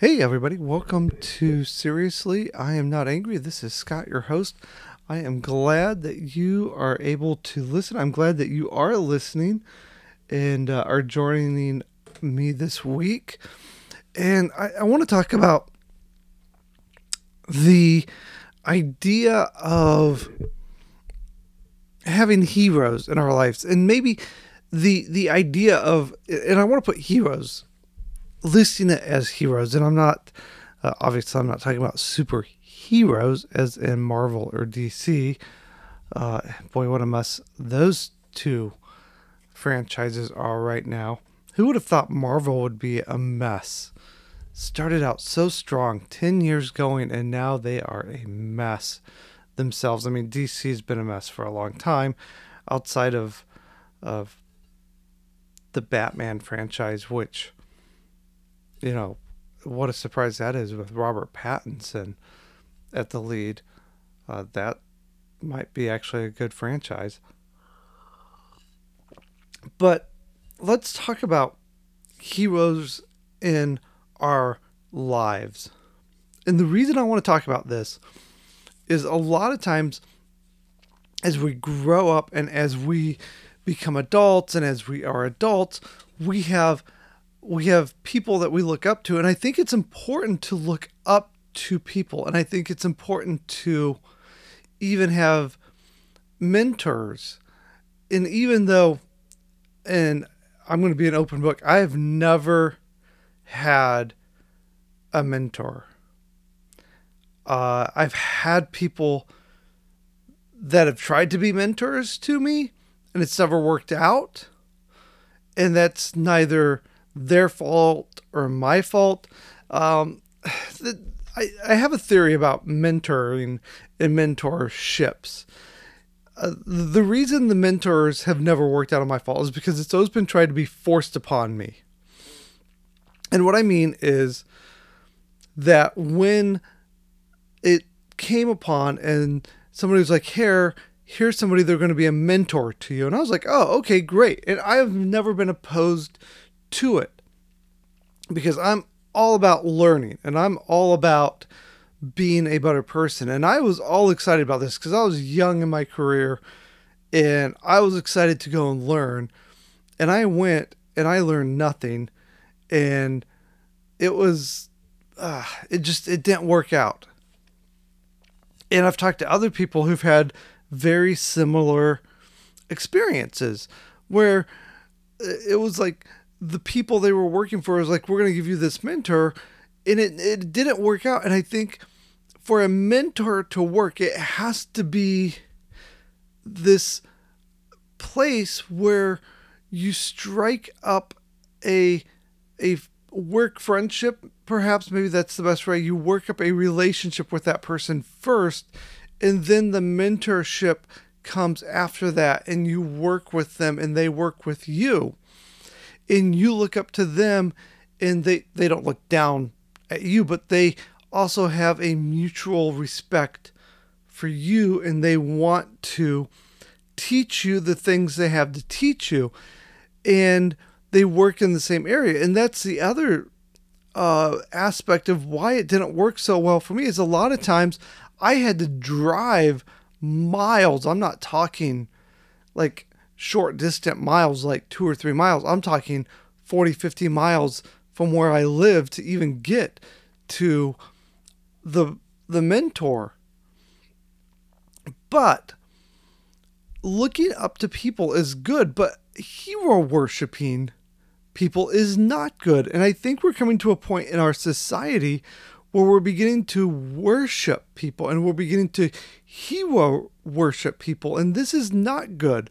Hey, everybody, welcome to Seriously, I Am Not Angry. This is Scott, your host. I am glad that you are able to listen. I'm glad that you are listening and uh, are joining me this week. And I, I want to talk about the idea of having heroes in our lives and maybe the the idea of and I want to put heroes listing it as heroes, and I'm not uh, obviously I'm not talking about superheroes as in Marvel or DC. Uh, boy, what a mess those two franchises are right now. Who would have thought Marvel would be a mess? Started out so strong, 10 years going, and now they are a mess themselves. I mean, DC's been a mess for a long time outside of of the Batman franchise, which you know, what a surprise that is with Robert Pattinson at the lead. Uh, that might be actually a good franchise. But let's talk about heroes in our lives. And the reason I want to talk about this is a lot of times as we grow up and as we become adults and as we are adults, we have we have people that we look up to and i think it's important to look up to people and i think it's important to even have mentors. And even though and i'm going to be an open book i have never had a mentor. Uh, i've had people that have tried to be mentors to me and it's never worked out and that's neither their fault or my fault. Um, I, I have a theory about mentoring and mentorships. Uh, the reason the mentors have never worked out on my fault is because it's always been tried to be forced upon me. And what I mean is that when it came upon and somebody was like, here, here's somebody they're going to be a mentor to you. And I was like, oh, okay, great. And I have never been opposed to it because I'm all about learning and I'm all about being a better person. And I was all excited about this because I was young in my career and I was excited to go and learn. And I went and I learned nothing. And it was, uh, it just, it didn't work out. And I've talked to other people who've had very similar experiences where it was like, the people they were working for was like, we're going to give you this mentor. And it, it didn't work out. And I think for a mentor to work, it has to be this place where you strike up a a work friendship perhaps maybe that's the best way you work up a relationship with that person first and then the mentorship comes after that and you work with them and they work with you and you look up to them and they they don't look down at you but they also have a mutual respect for you and they want to teach you the things they have to teach you. And they work in the same area. And that's the other uh, aspect of why it didn't work so well for me is a lot of times i had to drive miles. I'm not talking like short distant miles, like two or three miles. I'm talking 40, 50 miles from where I live to even get to the the mentor. But looking up to people is good, but hero worshiping people is not good. And I think we're coming to a point in our society where we're beginning to worship people and we're beginning to hero worship people. And this is not good.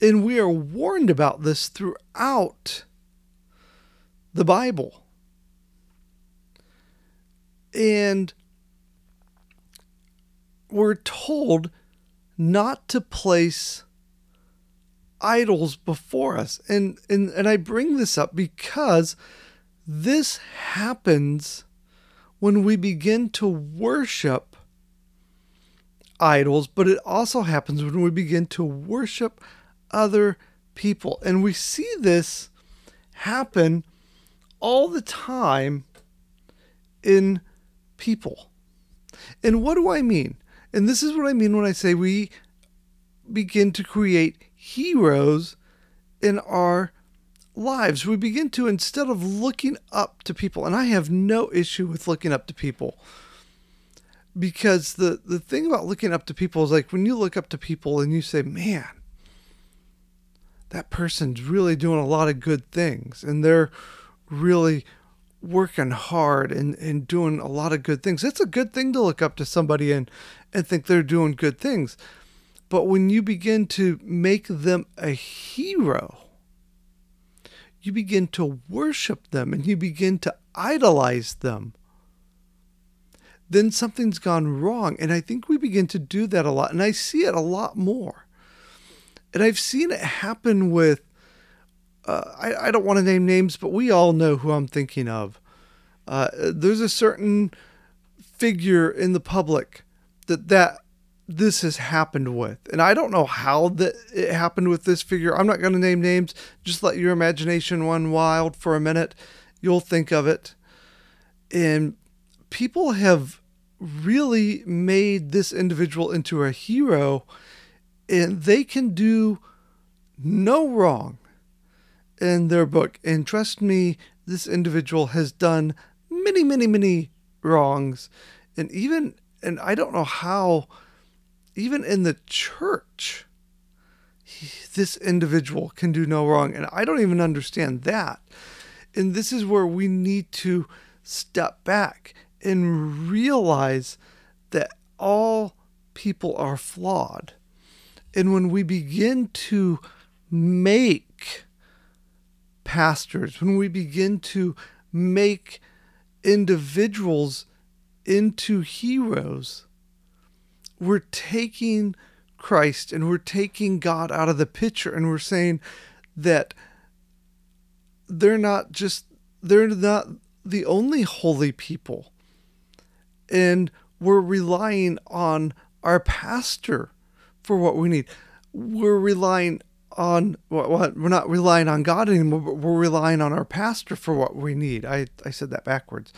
And we are warned about this throughout the Bible. And we're told not to place idols before us. And, and, and I bring this up because this happens when we begin to worship idols, but it also happens when we begin to worship other people. And we see this happen all the time in people. And what do I mean? And this is what I mean when I say we begin to create heroes in our lives. We begin to, instead of looking up to people, and I have no issue with looking up to people because the, the thing about looking up to people is like when you look up to people and you say, man, that person's really doing a lot of good things and they're really working hard and, and doing a lot of good things. It's a good thing to look up to somebody and, and think they're doing good things. But when you begin to make them a hero, you begin to worship them and you begin to idolize them, then something's gone wrong. And I think we begin to do that a lot. And I see it a lot more. And I've seen it happen with, uh, I, I don't want to name names, but we all know who I'm thinking of. Uh, there's a certain figure in the public that that this has happened with. And I don't know how that it happened with this figure. I'm not going to name names. Just let your imagination run wild for a minute. You'll think of it. And people have really made this individual into a hero and they can do no wrong in their book. And trust me, this individual has done many, many, many wrongs. And even, and I don't know how even in the church, he, this individual can do no wrong. And I don't even understand that. And this is where we need to step back and realize that all people are flawed. And when we begin to make pastors, when we begin to make individuals into heroes, we're taking Christ and we're taking God out of the picture and we're saying that they're not just they're not the only holy people. And we're relying on our pastor for what we need. We're relying on what, what we're not relying on God anymore, but we're relying on our pastor for what we need. I, I said that backwards.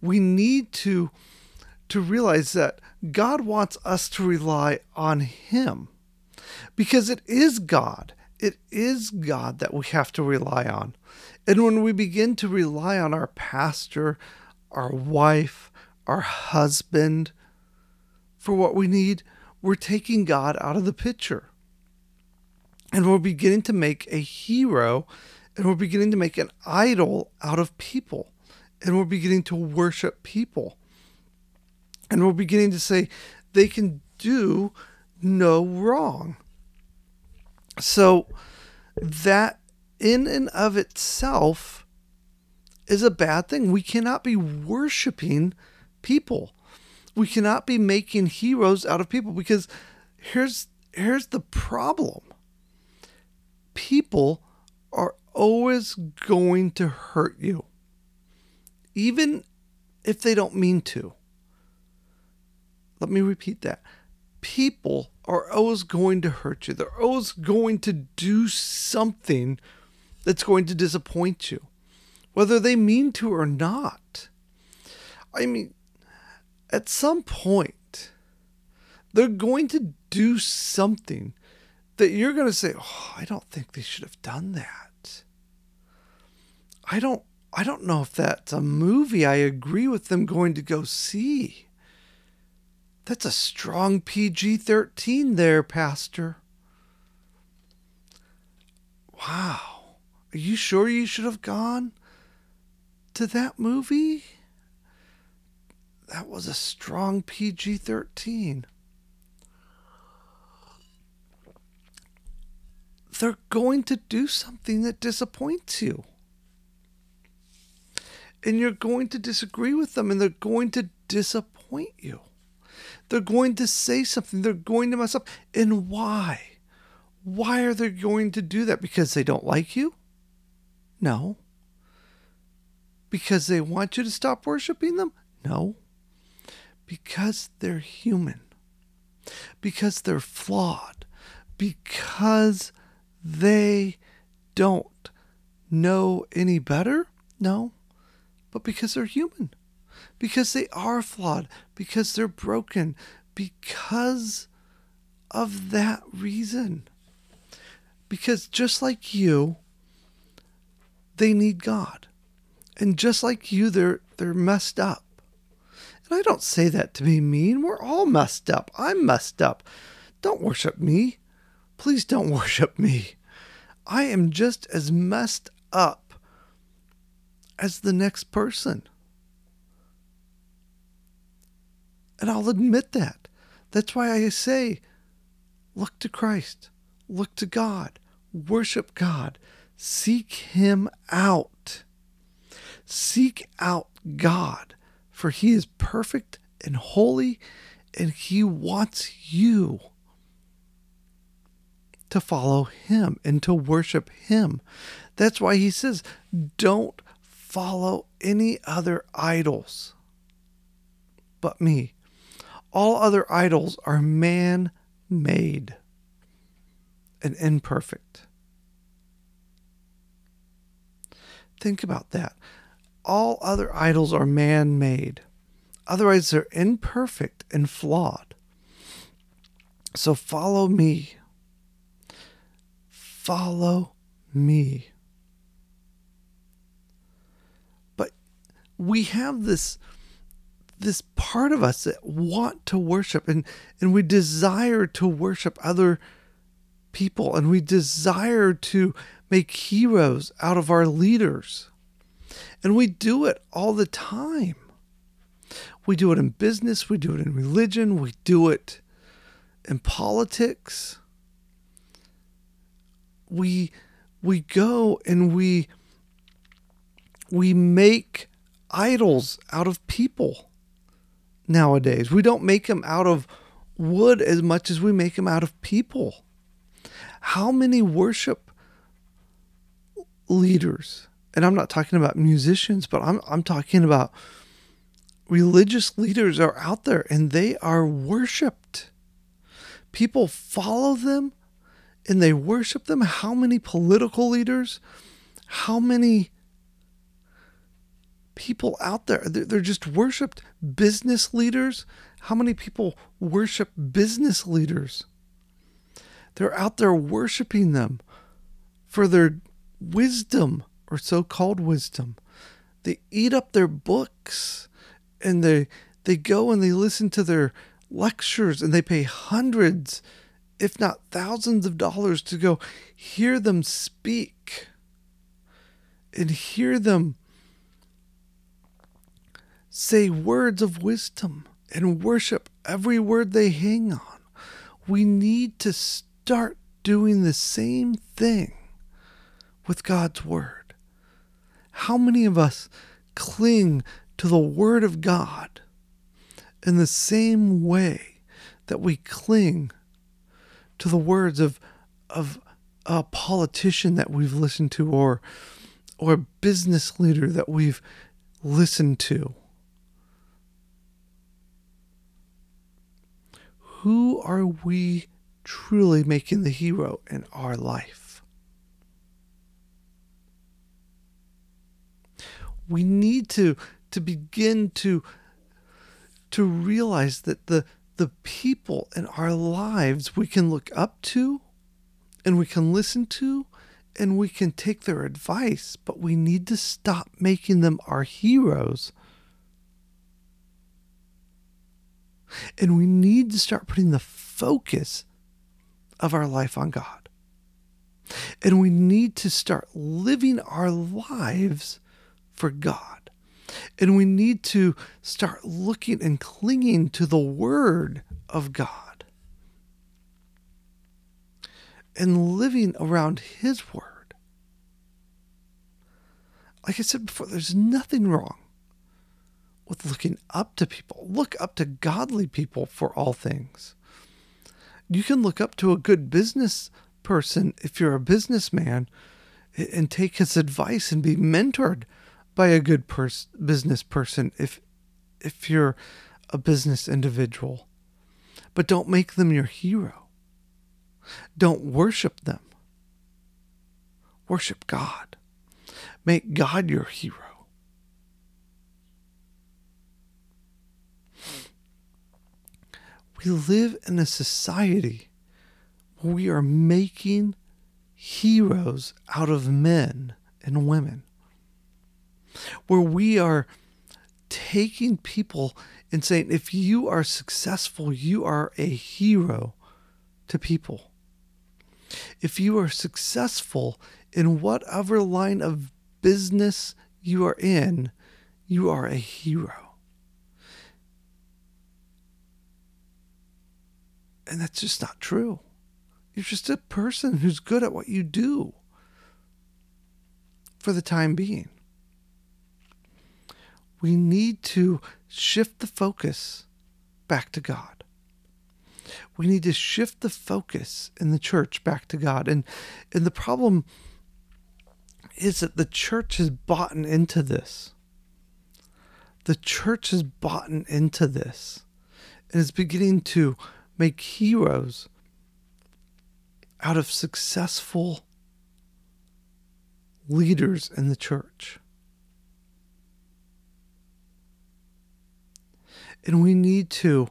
We need to to realize that God wants us to rely on Him because it is God. It is God that we have to rely on. And when we begin to rely on our pastor, our wife, our husband for what we need, we're taking God out of the picture. And we're beginning to make a hero and we're beginning to make an idol out of people. And we're beginning to worship people. And we're beginning to say they can do no wrong. So that in and of itself is a bad thing. We cannot be worshiping people. We cannot be making heroes out of people because here's here's the problem. People are always going to hurt you. Even if they don't mean to. Let me repeat that. People are always going to hurt you. They're always going to do something that's going to disappoint you, whether they mean to or not. I mean, at some point, they're going to do something that you're going to say, "Oh, I don't think they should have done that." I don't I don't know if that's a movie I agree with them going to go see. That's a strong PG 13 there, Pastor. Wow. Are you sure you should have gone to that movie? That was a strong PG 13. They're going to do something that disappoints you. And you're going to disagree with them, and they're going to disappoint you. They're going to say something. They're going to mess up. And why? Why are they going to do that? Because they don't like you? No. Because they want you to stop worshiping them? No. Because they're human. Because they're flawed. Because they don't know any better? No. But because they're human because they are flawed, because they're broken, because of that reason. Because just like you, they need God. And just like you, they're they're messed up. And I don't say that to be mean. We're all messed up. I'm messed up. Don't worship me. Please don't worship me. I am just as messed up as the next person. And I'll admit that. That's why I say, look to Christ, look to God, worship God, seek Him out. Seek out God, for He is perfect and holy, and He wants you to follow Him and to worship Him. That's why He says, don't follow any other idols but me. All other idols are man made and imperfect. Think about that. All other idols are man made, otherwise, they're imperfect and flawed. So follow me. Follow me. But we have this this part of us that want to worship and and we desire to worship other people and we desire to make heroes out of our leaders. And we do it all the time. We do it in business, we do it in religion, we do it in politics. We we go and we we make idols out of people nowadays. We don't make them out of wood as much as we make them out of people. How many worship leaders, and I'm not talking about musicians, but I'm, I'm talking about religious leaders are out there and they are worshiped. People follow them and they worship them. How many political leaders? How many people out there? They're just worshiped. Business leaders? How many people worship business leaders? They're out there worshiping them for their wisdom or so called wisdom. They eat up their books and they they go and they listen to their lectures and they pay hundreds if not thousands of dollars to go hear them speak and hear them say words of wisdom and worship every word they hang on. We need to start doing the same thing with God's Word? How many of us cling to the Word of God in the same way that we cling to the words of, of a politician that we've listened to or, or a business leader that we've listened to? Who are we truly making the hero in our life? We need to to begin to to realize that the the people in our lives we can look up to and we can listen to and we can take their advice, but we need to stop making them our heroes. And we need to start putting the focus of our life on God. And we need to start living our lives for God. And we need to start looking and clinging to the Word of God and living around His Word. Like I said before, there's nothing wrong with looking up to people. Look up to godly people for all things. You can look up to a good business person if you're a businessman and take his advice and be mentored by a good pers- business person if if you're a business individual. But don't make them your hero. Don't worship them. Worship God. Make God your hero. We live in a society where we are making heroes out of men and women where we are taking people and saying, if you are successful, you are a hero to people. If you are successful in whatever line of business you are in, you are a hero. And that's just not true. You're just a person who's good at what you do for the time being. We need to shift the focus back to God. We need to shift the focus in the church back to God. And and the problem is that the church has bought into this. The church has bought into this and is beginning to make heroes out of successful leaders in the church. And we need to,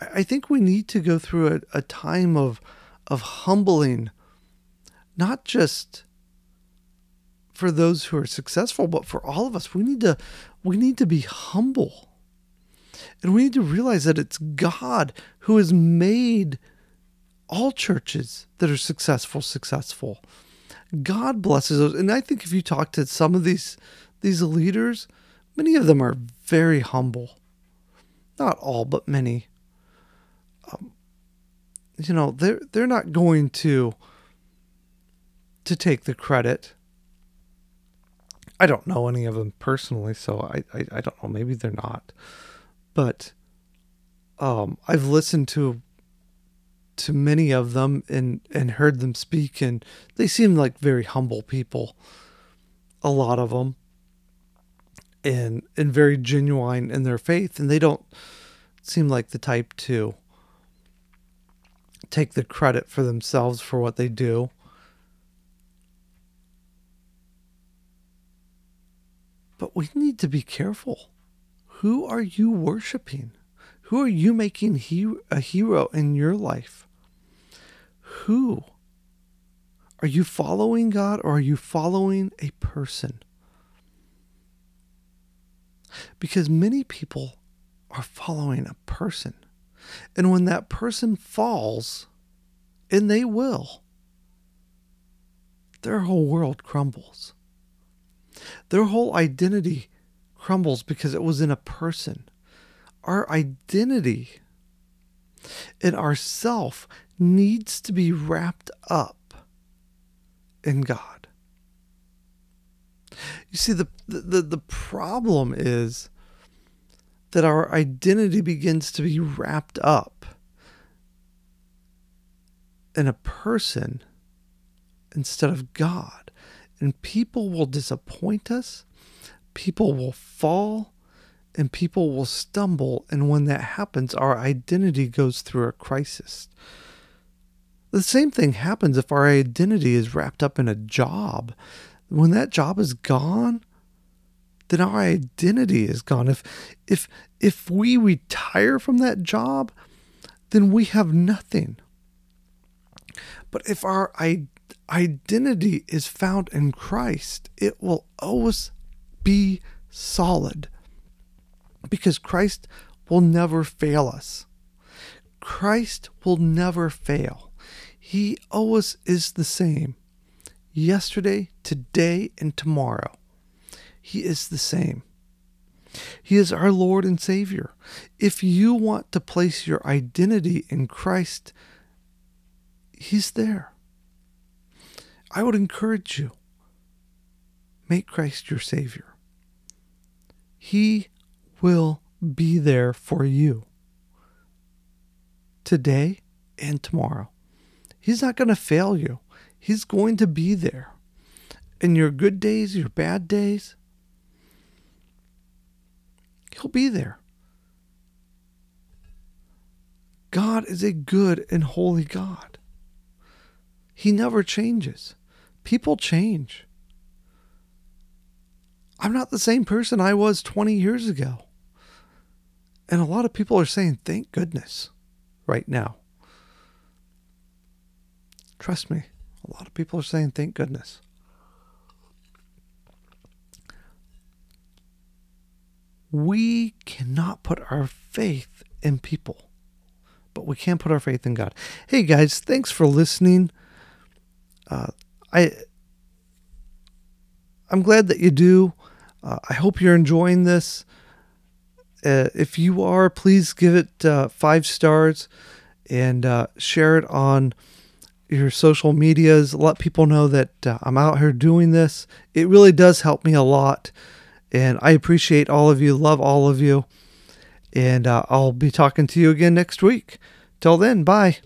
I think we need to go through a, a time of, of humbling, not just for those who are successful, but for all of us. We need to, we need to be humble. And we need to realize that it's God who has made all churches that are successful successful. God blesses those. And I think if you talk to some of these these leaders, many of them are very humble. Not all, but many. Um, you know, they're they're not going to to take the credit. I don't know any of them personally, so I, I, I don't know. Maybe they're not. But um, I've listened to to many of them and and heard them speak and they seem like very humble people a lot of them and and very genuine in their faith and they don't seem like the type to take the credit for themselves for what they do but we need to be careful who are you worshiping who are you making he- a hero in your life who? Are you following God or are you following a person? Because many people are following a person. And when that person falls, and they will, their whole world crumbles. Their whole identity crumbles because it was in a person. Our identity and our self needs to be wrapped up in God. You see, the, the, the problem is that our identity begins to be wrapped up in a person instead of God. And people will disappoint us, people will fall, and people will stumble. And when that happens, our identity goes through a crisis. The same thing happens if our identity is wrapped up in a job. When that job is gone, then our identity is gone. If if if we retire from that job, then we have nothing. But if our identity is found in Christ, it will always be solid because Christ will never fail us. Christ will never fail. He always is the same. Yesterday, today, and tomorrow. He is the same. He is our Lord and Savior. If you want to place your identity in Christ, He's there. I would encourage you make Christ your Savior. He will be there for you today and tomorrow. He's not going to fail you. He's going to be there. In your good days, your bad days, He'll be there. God is a good and holy God. He never changes. People change. I'm not the same person I was 20 years ago. And a lot of people are saying, thank goodness. right now. Trust me, a lot of people are saying, thank goodness. We cannot put our faith in people, but we can put our faith in God. Hey guys, thanks for listening. Uh, I I'm glad that you do. Uh, I hope you're enjoying this. Uh, if you are, please give it uh, five stars and uh, share it on your social medias. Let people know that uh, I'm out here doing this. It really does help me a lot. And I appreciate all of you, love all of you. And uh, I'll be talking to you again next week. Till then, bye.